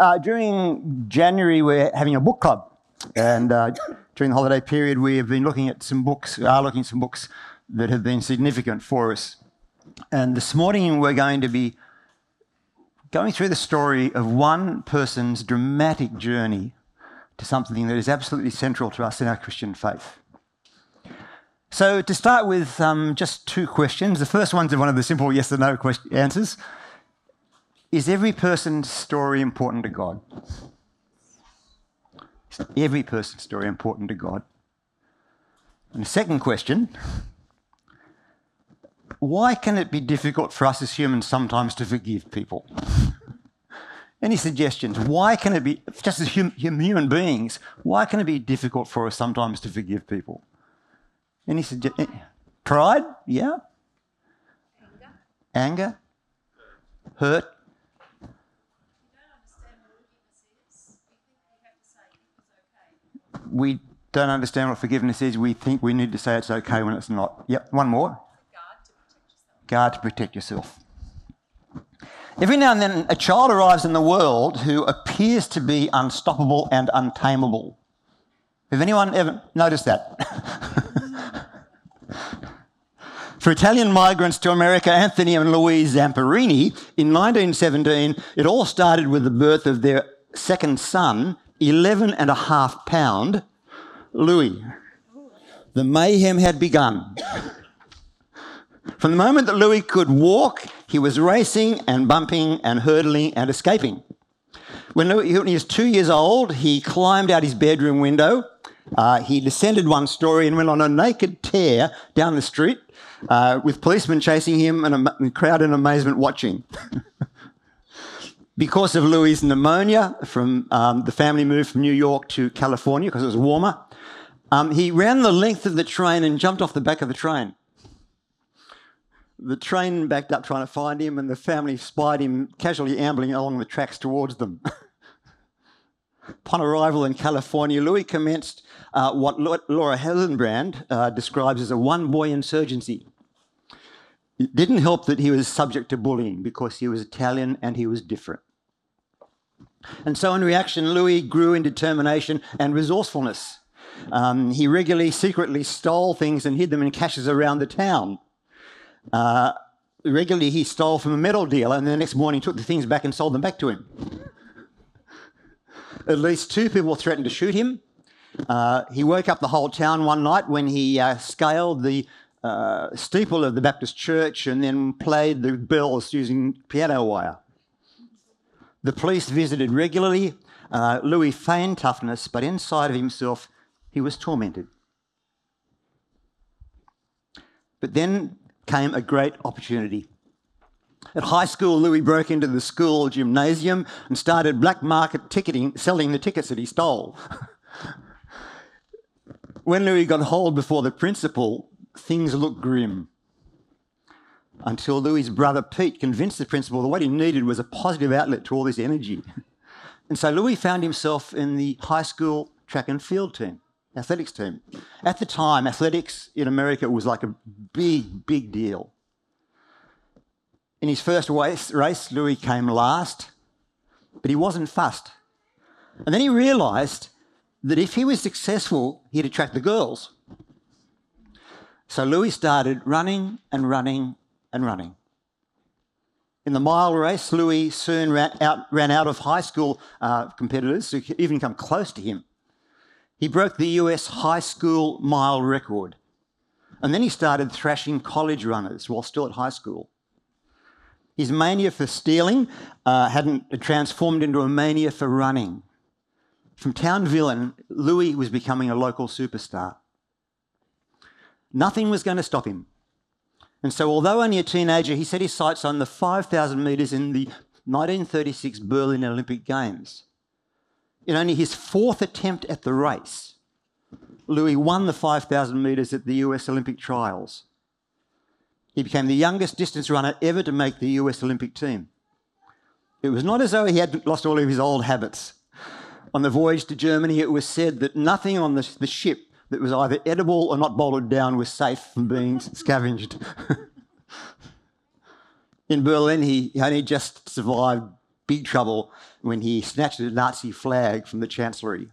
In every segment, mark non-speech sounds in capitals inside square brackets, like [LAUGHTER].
uh, during January, we're having a book club. And uh, during the holiday period, we have been looking at some books, are looking at some books that have been significant for us. And this morning, we're going to be going through the story of one person's dramatic journey to something that is absolutely central to us in our Christian faith. So, to start with, um, just two questions. The first one's one of the simple yes or no answers. Is every person's story important to God? Is every person's story important to God? And the second question why can it be difficult for us as humans sometimes to forgive people? Any suggestions? Why can it be, just as hum, human beings, why can it be difficult for us sometimes to forgive people? Any suggestions? Eh, pride? Yeah. Anger? Anger? Hurt? We don't understand what forgiveness is. We think we need to say it's okay when it's not. Yep, one more. Guard to protect yourself. Every now and then, a child arrives in the world who appears to be unstoppable and untamable. Have anyone ever noticed that? [LAUGHS] For Italian migrants to America, Anthony and Louise Zamperini, in 1917, it all started with the birth of their second son, 11 and a half pound, Louis. The mayhem had begun. From the moment that Louis could walk, he was racing and bumping and hurdling and escaping. When he was two years old, he climbed out his bedroom window. Uh, he descended one story and went on a naked tear down the street uh, with policemen chasing him and a crowd in amazement watching. [LAUGHS] because of Louis' pneumonia, from um, the family moved from New York to California because it was warmer. Um, he ran the length of the train and jumped off the back of the train the train backed up trying to find him, and the family spied him casually ambling along the tracks towards them. [LAUGHS] Upon arrival in California, Louis commenced uh, what Laura Hillenbrand uh, describes as a one boy insurgency. It didn't help that he was subject to bullying because he was Italian and he was different. And so, in reaction, Louis grew in determination and resourcefulness. Um, he regularly, secretly stole things and hid them in caches around the town. Uh, regularly, he stole from a metal dealer and the next morning took the things back and sold them back to him. At least two people threatened to shoot him. Uh, he woke up the whole town one night when he uh, scaled the uh, steeple of the Baptist church and then played the bells using piano wire. The police visited regularly. Uh, Louis feigned toughness, but inside of himself, he was tormented. But then came a great opportunity. At high school, Louis broke into the school gymnasium and started black market ticketing, selling the tickets that he stole. [LAUGHS] when Louis got hauled before the principal, things looked grim. Until Louis's brother Pete convinced the principal that what he needed was a positive outlet to all this energy. And so Louis found himself in the high school track and field team athletics team. At the time, athletics in America was like a big, big deal. In his first race, Louis came last, but he wasn't fussed. And then he realised that if he was successful, he'd attract the girls. So Louis started running and running and running. In the mile race, Louis soon ran out, ran out of high school uh, competitors who could even come close to him. He broke the US high school mile record. And then he started thrashing college runners while still at high school. His mania for stealing uh, hadn't transformed into a mania for running. From town villain, Louis was becoming a local superstar. Nothing was going to stop him. And so, although only a teenager, he set his sights on the 5,000 metres in the 1936 Berlin Olympic Games. In only his fourth attempt at the race, Louis won the 5,000 metres at the US Olympic trials. He became the youngest distance runner ever to make the US Olympic team. It was not as though he had lost all of his old habits. On the voyage to Germany, it was said that nothing on the, the ship that was either edible or not bolted down was safe from being scavenged. [LAUGHS] In Berlin, he only just survived big trouble when he snatched a Nazi flag from the Chancellery.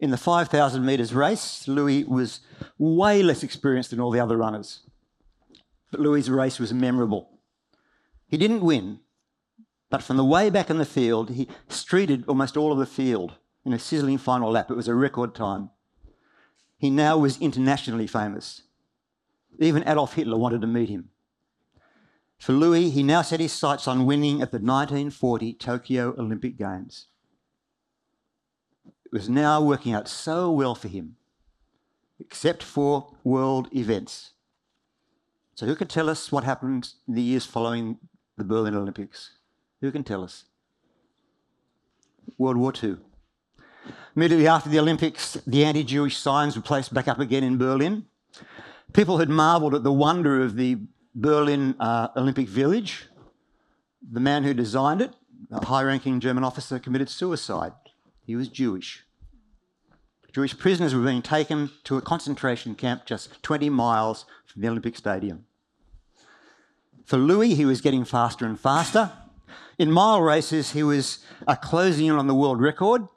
In the 5,000 metres race, Louis was way less experienced than all the other runners. But Louis' race was memorable. He didn't win, but from the way back in the field, he streeted almost all of the field in a sizzling final lap. It was a record time. He now was internationally famous. Even Adolf Hitler wanted to meet him. For Louis, he now set his sights on winning at the 1940 Tokyo Olympic Games. It was now working out so well for him, except for world events. So, who can tell us what happened in the years following the Berlin Olympics? Who can tell us? World War II. Immediately after the Olympics, the anti Jewish signs were placed back up again in Berlin. People had marvelled at the wonder of the Berlin uh, Olympic Village. The man who designed it, a high ranking German officer, committed suicide. He was Jewish. Jewish prisoners were being taken to a concentration camp just 20 miles from the Olympic Stadium. For Louis, he was getting faster and faster. In mile races, he was uh, closing in on the world record.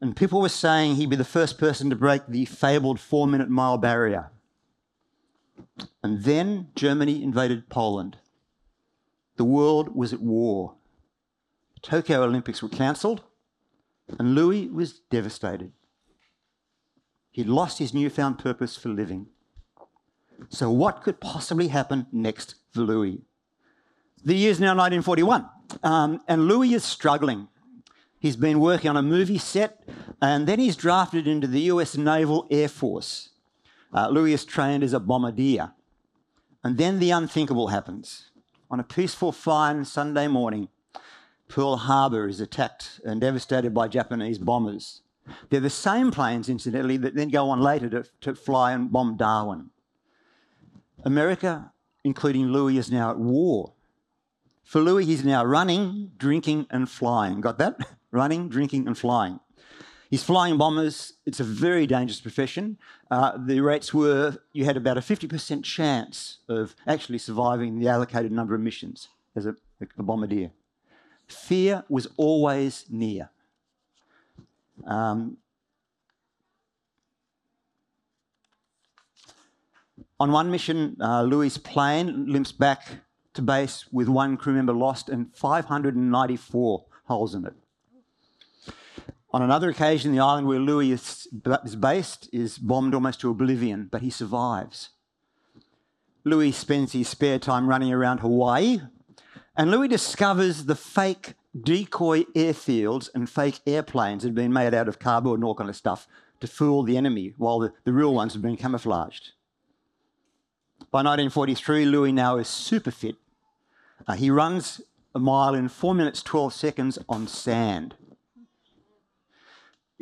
And people were saying he'd be the first person to break the fabled four minute mile barrier. And then Germany invaded Poland. The world was at war. The Tokyo Olympics were cancelled, and Louis was devastated. He'd lost his newfound purpose for living. So, what could possibly happen next for Louis? The year's now 1941, um, and Louis is struggling. He's been working on a movie set, and then he's drafted into the US Naval Air Force. Uh, Louis is trained as a bombardier. And then the unthinkable happens. On a peaceful, fine Sunday morning, Pearl Harbor is attacked and devastated by Japanese bombers. They're the same planes, incidentally, that then go on later to, to fly and bomb Darwin. America, including Louis, is now at war. For Louis, he's now running, drinking, and flying. Got that? [LAUGHS] running, drinking, and flying. He's flying bombers. It's a very dangerous profession. Uh, the rates were you had about a 50% chance of actually surviving the allocated number of missions as a, a bombardier. Fear was always near. Um, on one mission, uh, Louis' plane limps back to base with one crew member lost and 594 holes in it. On another occasion, the island where Louis is, based is bombed almost to oblivion, but he survives. Louis spends his spare time running around Hawaii, and Louis discovers the fake decoy airfields and fake airplanes had been made out of cardboard and all kind of stuff to fool the enemy, while the, the real ones had been camouflaged. By 1943, Louis now is super fit. Uh, he runs a mile in 4 minutes 12 seconds on sand.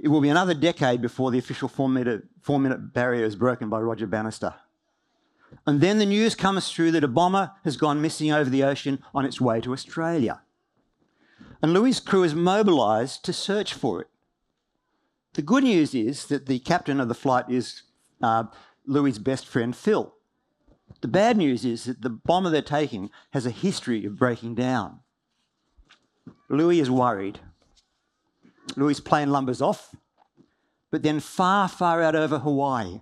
It will be another decade before the official four minute, barrier is broken by Roger Bannister. And then the news comes through that a bomber has gone missing over the ocean on its way to Australia. And Louis' crew is mobilised to search for it. The good news is that the captain of the flight is uh, Louis' best friend, Phil. The bad news is that the bomber they're taking has a history of breaking down. Louis is worried Louis' plane lumbers off, but then far, far out over Hawaii,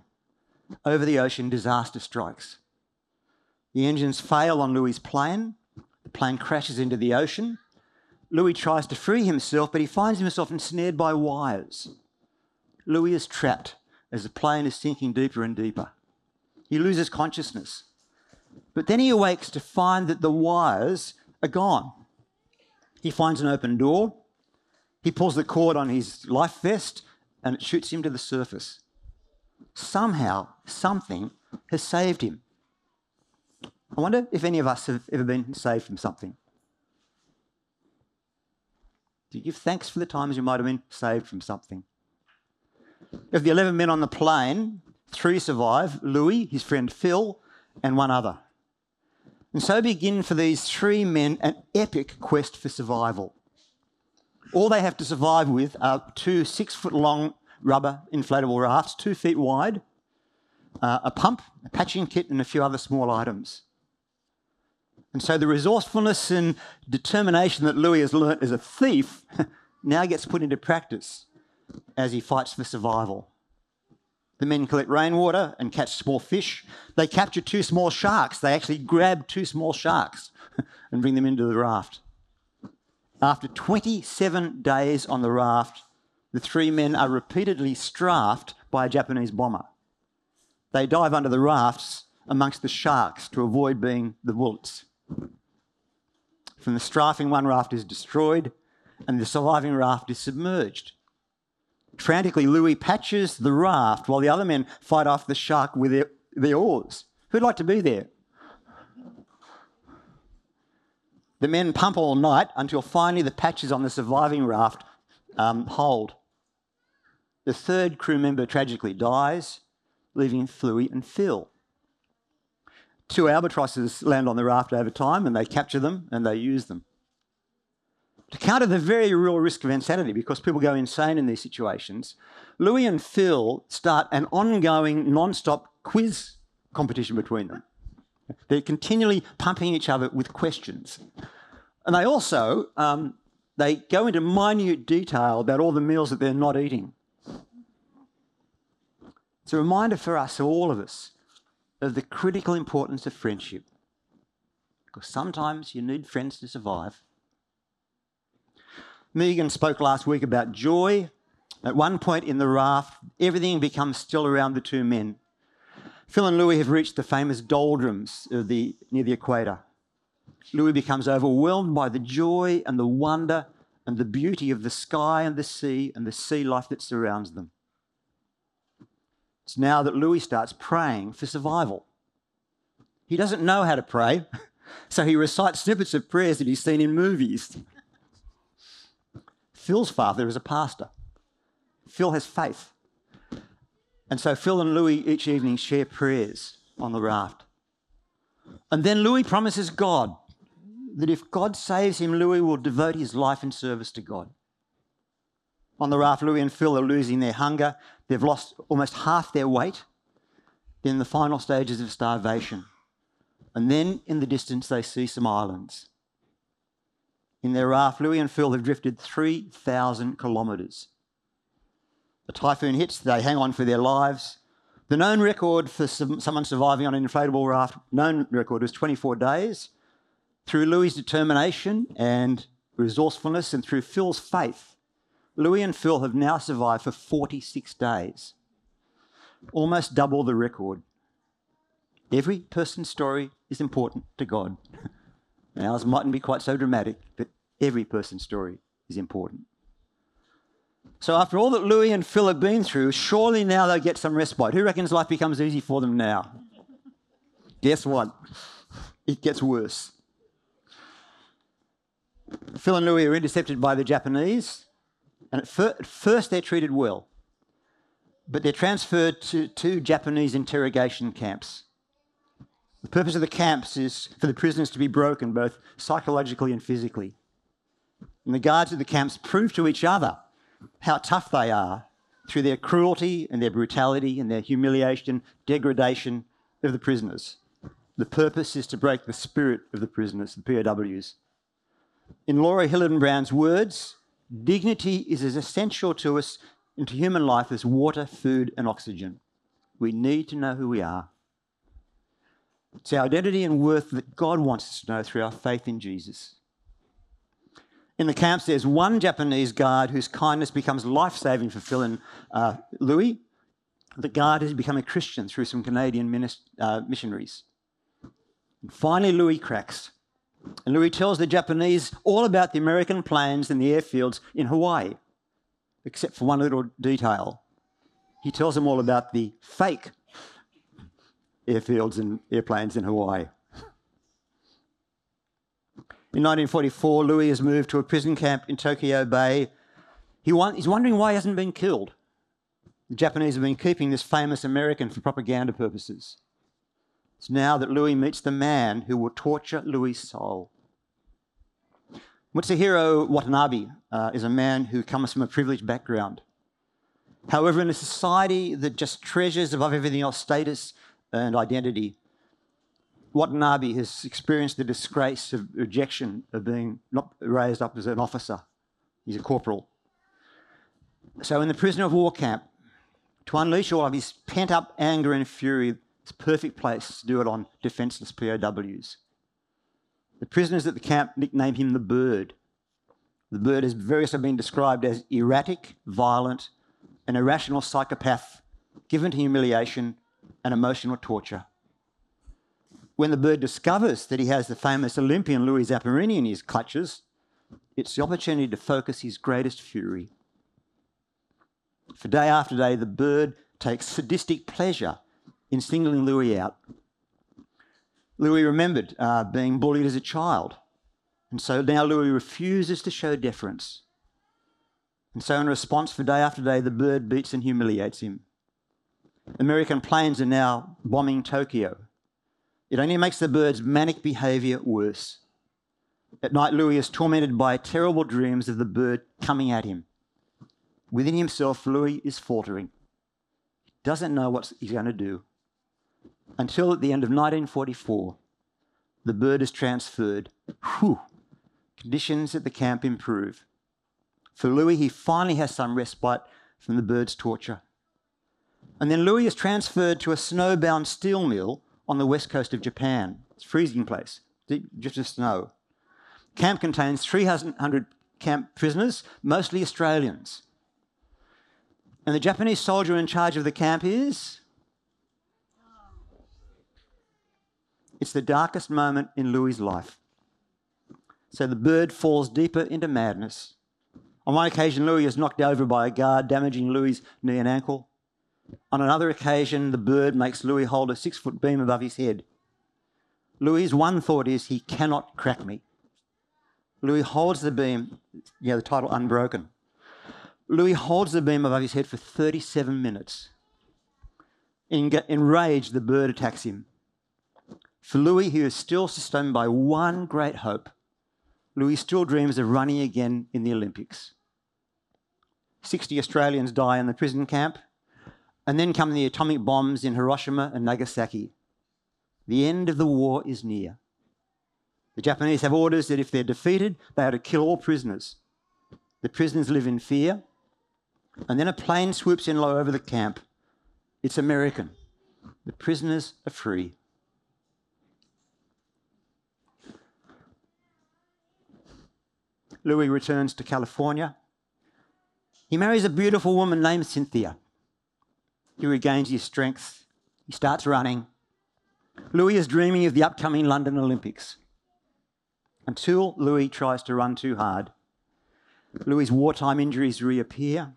over the ocean, disaster strikes. The engines fail on Louis' plane, the plane crashes into the ocean. Louis tries to free himself, but he finds himself ensnared by wires. Louis is trapped as the plane is sinking deeper and deeper. He loses consciousness. But then he awakes to find that the wires are gone. He finds an open door, he pulls the cord on his life vest and it shoots him to the surface. Somehow, something has saved him. I wonder if any of us have ever been saved from something. Do you give thanks for the times you might have been saved from something? Of the 11 men on the plane, three survive Louis, his friend Phil, and one other. And so begin for these three men an epic quest for survival. All they have to survive with are two six foot long rubber inflatable rafts, two feet wide, uh, a pump, a patching kit, and a few other small items. And so the resourcefulness and determination that Louis has learnt as a thief [LAUGHS] now gets put into practice as he fights for survival. The men collect rainwater and catch small fish. They capture two small sharks. They actually grab two small sharks [LAUGHS] and bring them into the raft. After 27 days on the raft, the three men are repeatedly strafed by a Japanese bomber. They dive under the rafts amongst the sharks to avoid being the bullets. From the strafing, one raft is destroyed and the surviving raft is submerged. Frantically, Louis patches the raft while the other men fight off the shark with their, their oars. Who'd like to be there? The men pump all night until finally the patches on the surviving raft um, hold. The third crew member tragically dies, leaving Louis and Phil. Two albatrosses land on the raft over time and they capture them and they use them. To counter the very real risk of insanity, because people go insane in these situations, Louis and Phil start an ongoing, non stop quiz competition between them. They're continually pumping each other with questions. And they also um, they go into minute detail about all the meals that they're not eating. It's a reminder for us, all of us, of the critical importance of friendship. Because sometimes you need friends to survive. Megan spoke last week about joy. At one point in the raft, everything becomes still around the two men. Phil and Louis have reached the famous doldrums the, near the equator. Louis becomes overwhelmed by the joy and the wonder and the beauty of the sky and the sea and the sea life that surrounds them. It's now that Louis starts praying for survival. He doesn't know how to pray, [LAUGHS] so he recites snippets of prayers that he's seen in movies. Phil's father is a pastor. Phil has faith. And so Phil and Louis each evening share prayers on the raft. And then Louis promises God that if God saves him, Louis will devote his life in service to God. On the raft, Louis and Phil are losing their hunger. They've lost almost half their weight. They're in the final stages of starvation. And then in the distance, they see some islands. In their raft, Louis and Phil have drifted 3,000 kilometres. A typhoon hits, they hang on for their lives. The known record for someone surviving on an inflatable raft, known record was 24 days. Through Louis' determination and resourcefulness and through Phil's faith, Louis and Phil have now survived for 46 days, almost double the record. Every person's story is important to God. [LAUGHS] Ours mightn't be quite so dramatic, but every person's story is important. So, after all that Louis and Phil have been through, surely now they'll get some respite. Who reckons life becomes easy for them now? Guess what? It gets worse. Phil and Louis are intercepted by the Japanese, and at, fir- at first they're treated well, but they're transferred to two Japanese interrogation camps. The purpose of the camps is for the prisoners to be broken both psychologically and physically. And the guards of the camps prove to each other how tough they are through their cruelty and their brutality and their humiliation, degradation of the prisoners. The purpose is to break the spirit of the prisoners, the POWs. In Laura Hillenbrand's words, dignity is as essential to us and to human life as water, food, and oxygen. We need to know who we are. It's our identity and worth that God wants us to know through our faith in Jesus. In the camps, there's one Japanese guard whose kindness becomes life saving for Phil and uh, Louis. The guard has become a Christian through some Canadian minist- uh, missionaries. And finally, Louis cracks. And Louis tells the Japanese all about the American planes and the airfields in Hawaii, except for one little detail. He tells them all about the fake airfields and airplanes in Hawaii. In 1944, Louis has moved to a prison camp in Tokyo Bay. He he's wondering why he hasn't been killed. The Japanese have been keeping this famous American for propaganda purposes. It's now that Louis meets the man who will torture Louis' soul. Mutsuhiro Watanabe uh, is a man who comes from a privileged background. However, in a society that just treasures above everything else status and identity, Watanabe has experienced the disgrace of rejection of being not raised up as an officer. He's a corporal. So, in the prisoner of war camp, to unleash all of his pent up anger and fury, it's a perfect place to do it on defenceless POWs. The prisoners at the camp nickname him the bird. The bird has variously been described as erratic, violent, an irrational psychopath given to humiliation and emotional torture. When the bird discovers that he has the famous Olympian Louis Zamperini in his clutches, it's the opportunity to focus his greatest fury. For day after day, the bird takes sadistic pleasure in singling Louis out. Louis remembered uh, being bullied as a child, and so now Louis refuses to show deference. And so, in response, for day after day, the bird beats and humiliates him. American planes are now bombing Tokyo. It only makes the bird's manic behaviour worse. At night, Louis is tormented by terrible dreams of the bird coming at him. Within himself, Louis is faltering. He doesn't know what he's going to do. Until at the end of 1944, the bird is transferred. Whew. Conditions at the camp improve. For Louis, he finally has some respite from the bird's torture. And then Louis is transferred to a snowbound steel mill on the west coast of Japan. It's a freezing place, deep drifts of snow. Camp contains 300 camp prisoners, mostly Australians. And the Japanese soldier in charge of the camp is. It's the darkest moment in Louis' life. So the bird falls deeper into madness. On one occasion, Louis is knocked over by a guard, damaging Louis' knee and ankle. On another occasion, the bird makes Louis hold a six foot beam above his head. Louis' one thought is, he cannot crack me. Louis holds the beam, know, the title Unbroken. Louis holds the beam above his head for 37 minutes. Enraged, the bird attacks him. For Louis, he is still sustained by one great hope. Louis still dreams of running again in the Olympics. 60 Australians die in the prison camp. And then come the atomic bombs in Hiroshima and Nagasaki. The end of the war is near. The Japanese have orders that if they're defeated, they are to kill all prisoners. The prisoners live in fear. And then a plane swoops in low over the camp. It's American. The prisoners are free. Louis returns to California. He marries a beautiful woman named Cynthia. He regains his strength. He starts running. Louis is dreaming of the upcoming London Olympics. Until Louis tries to run too hard. Louis' wartime injuries reappear,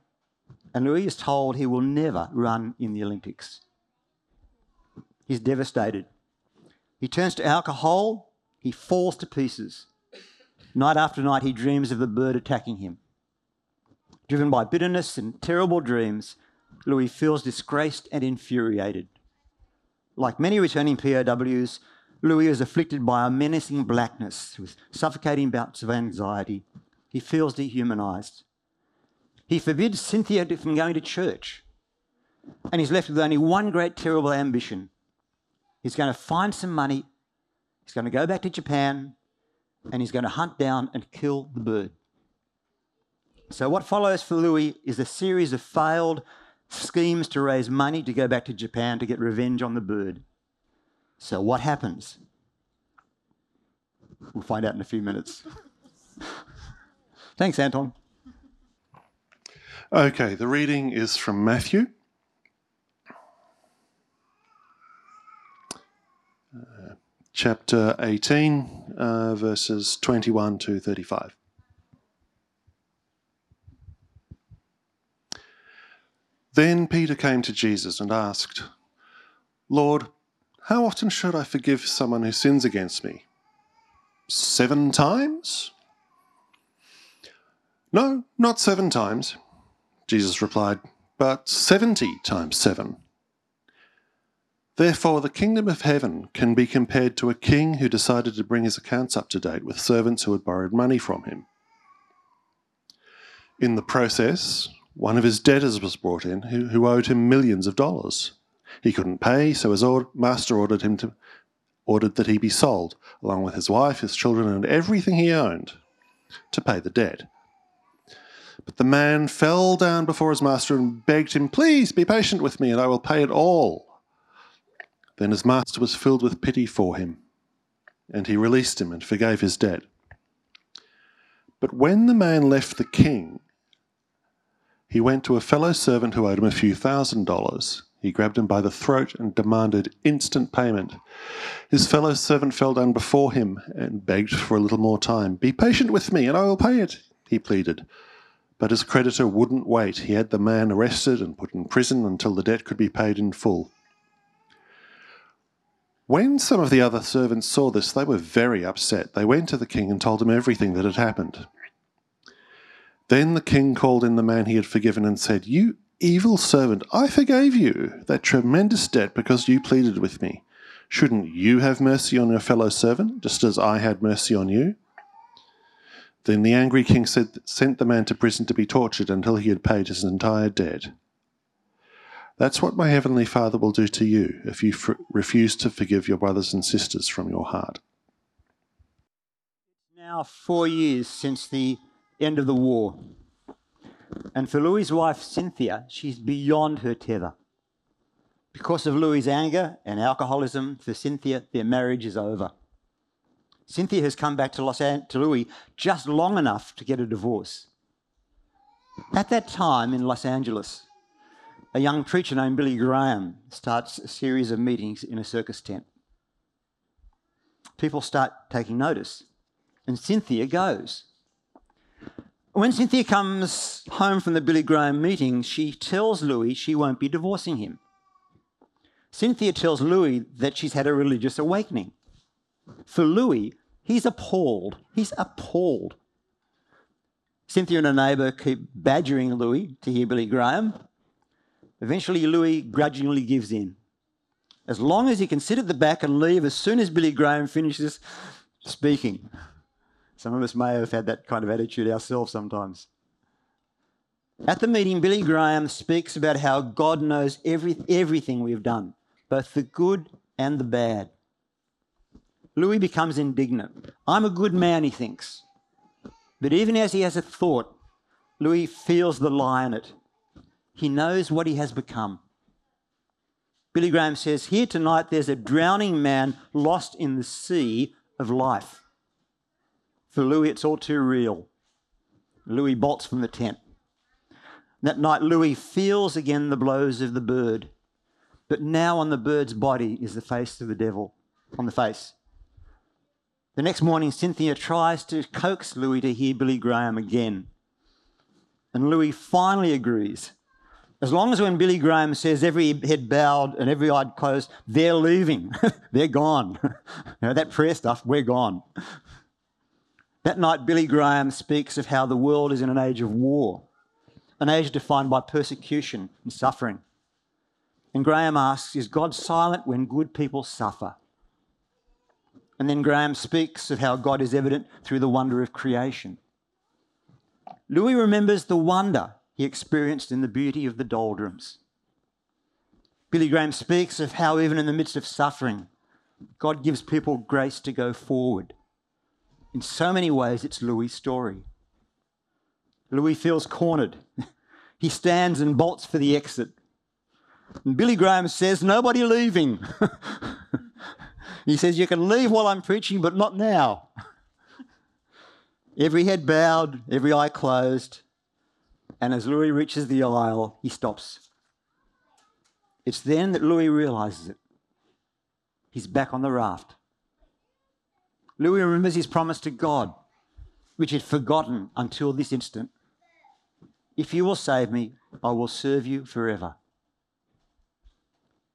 and Louis is told he will never run in the Olympics. He's devastated. He turns to alcohol, he falls to pieces. Night after night, he dreams of the bird attacking him. Driven by bitterness and terrible dreams, Louis feels disgraced and infuriated. Like many returning POWs, Louis is afflicted by a menacing blackness with suffocating bouts of anxiety. He feels dehumanized. He forbids Cynthia from going to church. And he's left with only one great terrible ambition. He's going to find some money, he's going to go back to Japan, and he's going to hunt down and kill the bird. So, what follows for Louis is a series of failed schemes to raise money to go back to Japan to get revenge on the bird. So, what happens? We'll find out in a few minutes. Thanks, Anton. Okay, the reading is from Matthew. Uh, chapter 18, uh, verses 21 to 35. Then Peter came to Jesus and asked, Lord, how often should I forgive someone who sins against me? Seven times? No, not seven times, Jesus replied, but seventy times seven. Therefore, the kingdom of heaven can be compared to a king who decided to bring his accounts up to date with servants who had borrowed money from him. In the process, one of his debtors was brought in who, who owed him millions of dollars. He couldn't pay, so his master ordered him to ordered that he be sold, along with his wife, his children, and everything he owned, to pay the debt. But the man fell down before his master and begged him, Please be patient with me, and I will pay it all. Then his master was filled with pity for him, and he released him and forgave his debt. But when the man left the king, he went to a fellow servant who owed him a few thousand dollars. He grabbed him by the throat and demanded instant payment. His fellow servant fell down before him and begged for a little more time. Be patient with me, and I will pay it, he pleaded. But his creditor wouldn't wait. He had the man arrested and put in prison until the debt could be paid in full. When some of the other servants saw this, they were very upset. They went to the king and told him everything that had happened. Then the king called in the man he had forgiven and said, You evil servant, I forgave you that tremendous debt because you pleaded with me. Shouldn't you have mercy on your fellow servant, just as I had mercy on you? Then the angry king said, sent the man to prison to be tortured until he had paid his entire debt. That's what my heavenly Father will do to you if you f- refuse to forgive your brothers and sisters from your heart. Now, four years since the end of the war. And for Louis's wife, Cynthia, she's beyond her tether. Because of Louis's anger and alcoholism, for Cynthia, their marriage is over. Cynthia has come back to, Los An- to Louis just long enough to get a divorce. At that time in Los Angeles, a young preacher named Billy Graham starts a series of meetings in a circus tent. People start taking notice, and Cynthia goes. When Cynthia comes home from the Billy Graham meeting, she tells Louis she won't be divorcing him. Cynthia tells Louis that she's had a religious awakening. For Louis, he's appalled. He's appalled. Cynthia and her neighbour keep badgering Louis to hear Billy Graham. Eventually, Louis grudgingly gives in. As long as he can sit at the back and leave as soon as Billy Graham finishes speaking. Some of us may have had that kind of attitude ourselves sometimes. At the meeting, Billy Graham speaks about how God knows every, everything we've done, both the good and the bad. Louis becomes indignant. I'm a good man, he thinks. But even as he has a thought, Louis feels the lie in it. He knows what he has become. Billy Graham says, Here tonight there's a drowning man lost in the sea of life. For Louis, it's all too real. Louis bolts from the tent. That night, Louis feels again the blows of the bird, but now on the bird's body is the face of the devil, on the face. The next morning, Cynthia tries to coax Louis to hear Billy Graham again. And Louis finally agrees. As long as when Billy Graham says every head bowed and every eye closed, they're leaving, [LAUGHS] they're gone. [LAUGHS] you know, that prayer stuff, we're gone. That night, Billy Graham speaks of how the world is in an age of war, an age defined by persecution and suffering. And Graham asks, Is God silent when good people suffer? And then Graham speaks of how God is evident through the wonder of creation. Louis remembers the wonder he experienced in the beauty of the doldrums. Billy Graham speaks of how, even in the midst of suffering, God gives people grace to go forward in so many ways, it's Louis' story. Louis feels cornered. [LAUGHS] he stands and bolts for the exit. And Billy Graham says, Nobody leaving. [LAUGHS] he says, You can leave while I'm preaching, but not now. [LAUGHS] every head bowed, every eye closed. And as Louis reaches the aisle, he stops. It's then that Louis realizes it. He's back on the raft. Louis remembers his promise to God, which he'd forgotten until this instant. If you will save me, I will serve you forever.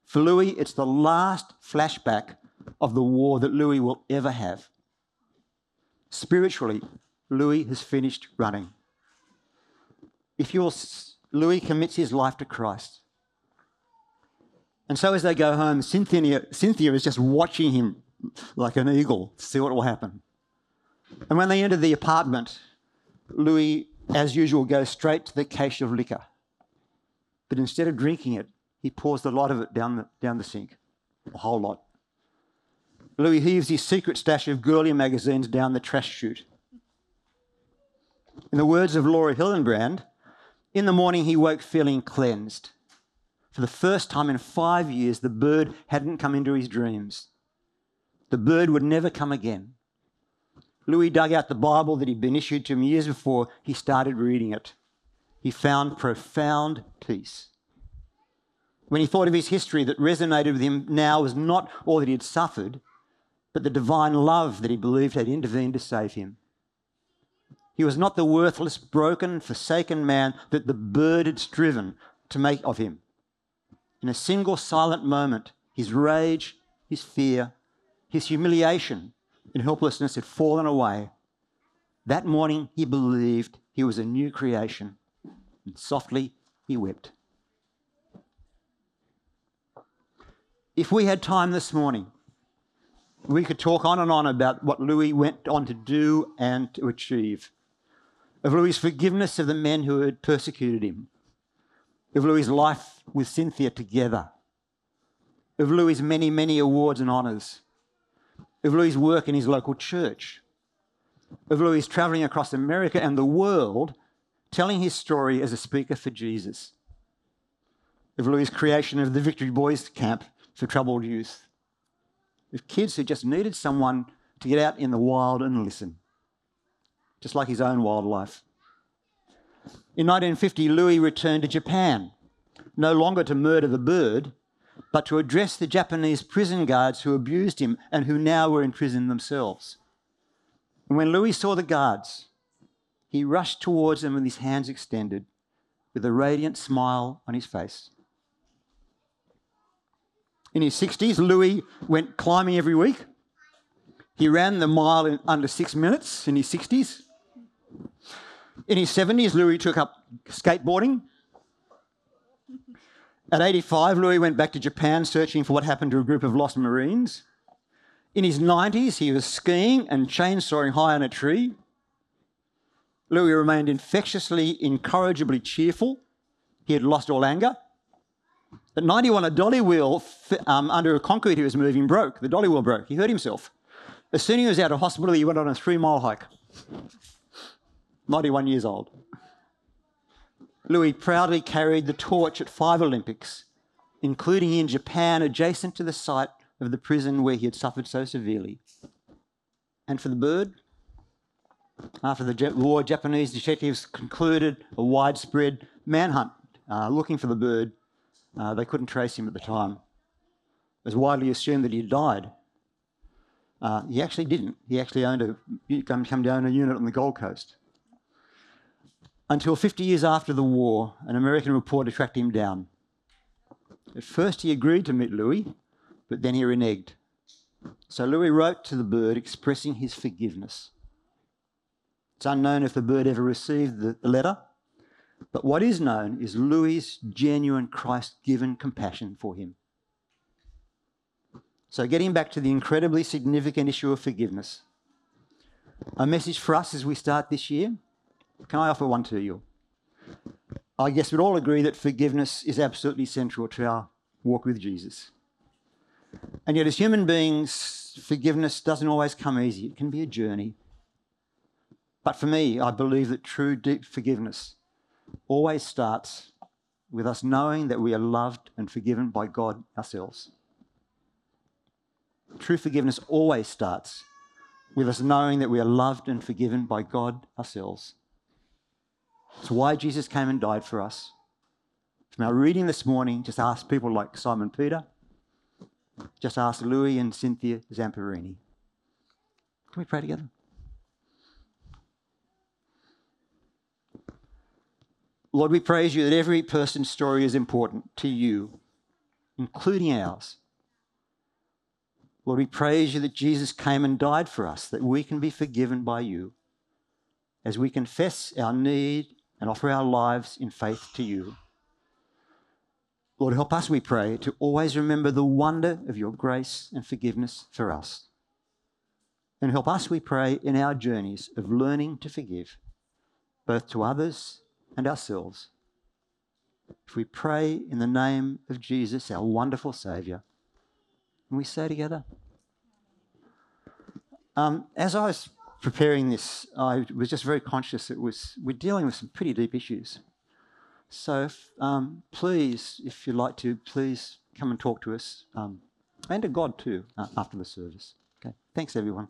For Louis, it's the last flashback of the war that Louis will ever have. Spiritually, Louis has finished running. If you'll, Louis commits his life to Christ. And so as they go home, Cynthia, Cynthia is just watching him like an eagle see what will happen. And when they enter the apartment, Louis, as usual, goes straight to the cache of liquor. But instead of drinking it, he pours a lot of it down the, down the sink, a whole lot. Louis heaves his secret stash of girly magazines down the trash chute. In the words of Laura Hillenbrand, in the morning he woke feeling cleansed. For the first time in five years, the bird hadn't come into his dreams. The bird would never come again. Louis dug out the Bible that he'd been issued to him years before he started reading it. He found profound peace. When he thought of his history that resonated with him now was not all that he had suffered, but the divine love that he believed had intervened to save him. He was not the worthless, broken, forsaken man that the bird had striven to make of him. In a single silent moment, his rage, his fear, his humiliation and helplessness had fallen away. That morning, he believed he was a new creation, and softly he wept. If we had time this morning, we could talk on and on about what Louis went on to do and to achieve. Of Louis's forgiveness of the men who had persecuted him. Of Louis's life with Cynthia together. Of Louis's many, many awards and honours. Of Louis's work in his local church. Of Louis travelling across America and the world, telling his story as a speaker for Jesus. Of Louis's creation of the Victory Boys Camp for troubled youth of kids who just needed someone to get out in the wild and listen, just like his own wildlife. In 1950, Louis returned to Japan, no longer to murder the bird, but to address the Japanese prison guards who abused him and who now were in prison themselves. And when Louis saw the guards, he rushed towards them with his hands extended, with a radiant smile on his face. In his 60s, Louis went climbing every week. He ran the mile in under six minutes in his 60s. In his 70s, Louis took up skateboarding. At 85, Louis went back to Japan searching for what happened to a group of lost Marines. In his 90s, he was skiing and chainsawing high on a tree. Louis remained infectiously, incorrigibly cheerful. He had lost all anger. At 91, a dolly wheel um, under a concrete he was moving broke. The dolly wheel broke. He hurt himself. As soon as he was out of hospital, he went on a three mile hike. 91 years old. Louis proudly carried the torch at five Olympics, including in Japan, adjacent to the site of the prison where he had suffered so severely. And for the bird, after the war, Japanese detectives concluded a widespread manhunt uh, looking for the bird uh, they couldn't trace him at the time. It was widely assumed that he had died. Uh, he actually didn't. He actually owned a come, down a unit on the Gold Coast. Until 50 years after the war, an American reporter tracked him down. At first, he agreed to meet Louis, but then he reneged. So Louis wrote to the bird expressing his forgiveness. It's unknown if the bird ever received the, letter, but what is known is Louis' genuine Christ given compassion for him. So, getting back to the incredibly significant issue of forgiveness, a message for us as we start this year. Can I offer one to you? I guess we'd all agree that forgiveness is absolutely central to our walk with Jesus. And yet, as human beings, forgiveness doesn't always come easy. It can be a journey. But for me, I believe that true, deep forgiveness always starts with us knowing that we are loved and forgiven by God ourselves. True forgiveness always starts with us knowing that we are loved and forgiven by God ourselves. It's why Jesus came and died for us. From our reading this morning, just ask people like Simon Peter, just ask Louis and Cynthia Zamperini. Can we pray together? Lord, we praise you that every person's story is important to you, including ours. Lord, we praise you that Jesus came and died for us, that we can be forgiven by you as we confess our need and offer our lives in faith to you. Lord, help us, we pray, to always remember the wonder of your grace and forgiveness for us. And help us, we pray, in our journeys of learning to forgive, both to others and ourselves. If we pray in the name of Jesus, our wonderful Saviour, and we say together, Um, as I was preparing this, I was just very conscious it was we're dealing with some pretty deep issues. So if, um, please, if you'd like to, please come and talk to us um, and to God too uh, after the service. Okay. Thanks, everyone.